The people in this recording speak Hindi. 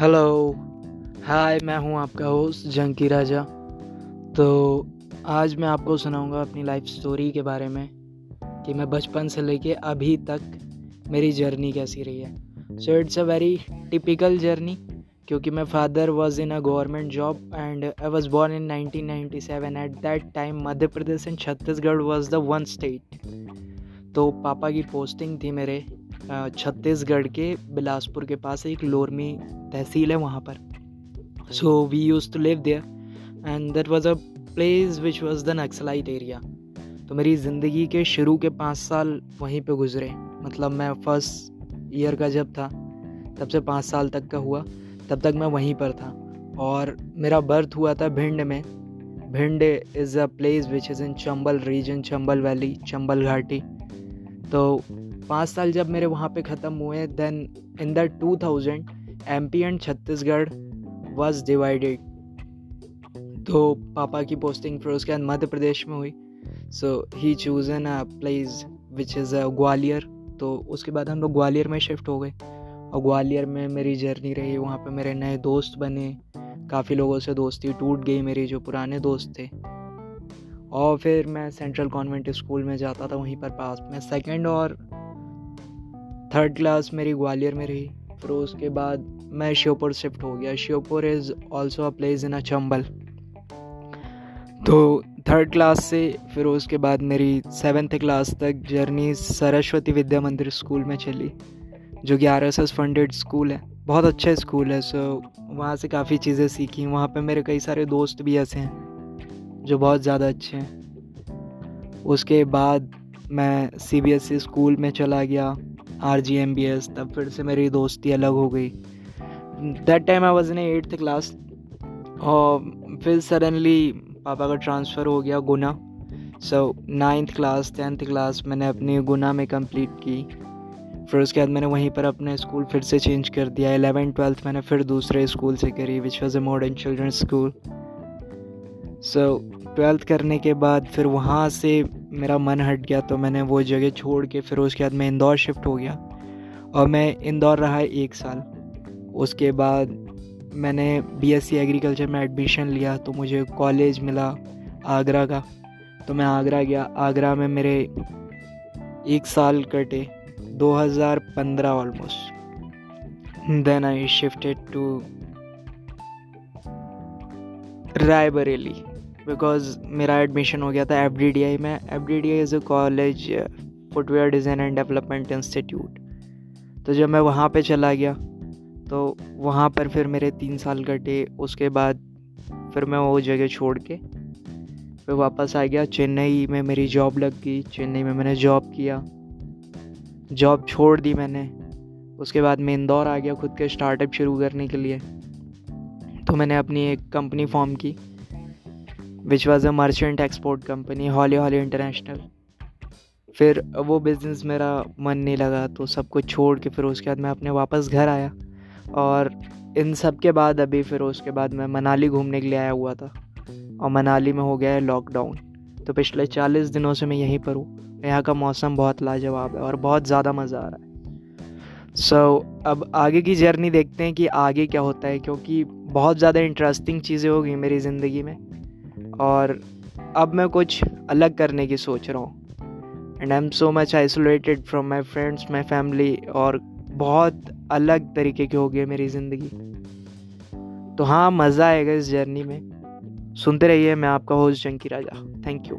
हेलो हाय मैं हूँ आपका होस्ट जंकी राजा तो आज मैं आपको सुनाऊँगा अपनी लाइफ स्टोरी के बारे में, कि मैं बचपन से लेके अभी तक मेरी जर्नी कैसी रही है. So it's a very typical journey क्योंकि मैं father was in a government job and I was born in 1997 at that time Madhya Pradesh and Chhattisgarh was the one state तो पापा की पोस्टिंग थी मेरे छत्तीसगढ़ के बिलासपुर के पास एक लोरमी तहसील है वहाँ पर। So we use to live there and that was a place which was the Naxalite area तो मेरी ज़िंदगी के शुरू के पाँच साल वहीं पे गुजरे। मतलब मैं फ़र्स्ट ईयर का जब था, तब से पाँच साल तक का हुआ, तब तक मैं वहीं पर था। और मेरा बर्थ हुआ था भिंड में। Bhind is a place which is in Chambal region Chambal valley Chambal घाटी तो पाँच साल जब मेरे वहाँ पे ख़त्म हुए then in the two thousand M P and Chhattisgarh was divided तो पापा की पोस्टिंग फिर उसके बाद मध्य प्रदेश में हुई। So he choose an a place which is a Gwalior. तो उसके बाद हम लोग ग्वालियर में शिफ्ट हो गए। और ग्वालियर में मेरी जर्नी रही। वहाँ पे मेरे नए दोस्त बने। काफ़ी लोगों से दोस्ती टूट गई मेरी, जो पुराने दोस्त थे। और फिर मैं सेंट्रल कॉन्वेंट स्कूल में जाता था, वहीं पर पास में। सेकंड और थर्ड क्लास मेरी ग्वालियर में रही, फिर उसके बाद मैं श्योपुर शिफ्ट हो गया। Sheopur is also a place in a Chambal तो थर्ड क्लास से, फिर उसके बाद मेरी सेवन्थ क्लास तक जर्नी सरस्वती विद्या मंदिर स्कूल में चली, जो कि R S S funded school है। बहुत अच्छा स्कूल है सो वहाँ से काफ़ी चीज़ें सीखी। वहाँ पे मेरे कई सारे दोस्त भी ऐसे हैं, जो बहुत ज़्यादा अच्छे हैं। उसके बाद मैं C B S E school में चला गया। R G M B S तब फिर से मेरी दोस्ती अलग हो गई। That time I was in eighth class और फिर सडनली पापा का ट्रांसफ़र हो गया Guna. So ninth class tenth class मैंने अपनी गुना में कंप्लीट की। फिर उसके बाद मैंने वहीं पर अपने स्कूल फिर से चेंज कर दिया। एलेवन ट्वेल्थ मैंने फिर दूसरे स्कूल से करी which was a modern children school so twelfth करने के बाद फिर वहाँ से मेरा मन हट गया तो मैंने वो जगह छोड़ के फिर उसके बाद मैं इंदौर शिफ्ट हो गया। और मैं इंदौर रहा एक साल। उसके बाद मैंने बीएससी एग्रीकल्चर में एडमिशन लिया तो मुझे कॉलेज मिला आगरा का। तो मैं आगरा गया। आगरा में मेरे एक साल कटे 2015 almost then I shifted to Raebareli. Because मेरा एडमिशन हो गया था एफ़ डी डी आई में। F D D I is a college footwear design and development institute तो जब मैं वहाँ पे चला गया तो वहाँ पर फिर मेरे तीन साल कटे। उसके बाद फिर मैं वो जगह छोड़ के फिर वापस आ गया। चेन्नई में मेरी जॉब लग गई। चेन्नई में मैंने जॉब किया। जॉब छोड़ दी मैंने। उसके बाद मैं इंदौर आ गया खुद के स्टार्टअप शुरू करने के लिए। तो मैंने अपनी एक कंपनी फॉर्म की। Which was a merchant export company Holly Holly International फिर वो बिज़नेस मेरा मन नहीं लगा तो सब कुछ छोड़ के फिर उसके बाद मैं अपने वापस घर आया। और इन सब के बाद अभी फिर उसके बाद मैं मनाली घूमने के लिए आया हुआ था। और मनाली में हो गया है लॉकडाउन तो पिछले चालीस दिनों से मैं यहीं पर हूँ। यहाँ का मौसम बहुत लाजवाब है और बहुत ज़्यादा मज़ा आ रहा है। सो so, अब आगे की जर्नी देखते हैं कि आगे क्या होता है क्योंकि बहुत ज़्यादा इंटरेस्टिंग चीज़ें हो गई मेरी ज़िंदगी में। और अब मैं कुछ अलग करने की सोच रहा हूँ। And I am so much isolated from my friends my family और बहुत अलग तरीके की हो गई मेरी ज़िंदगी। तो हाँ मज़ा आएगा इस जर्नी में। सुनते रहिए, मैं आपका host Janki Raja. Thank you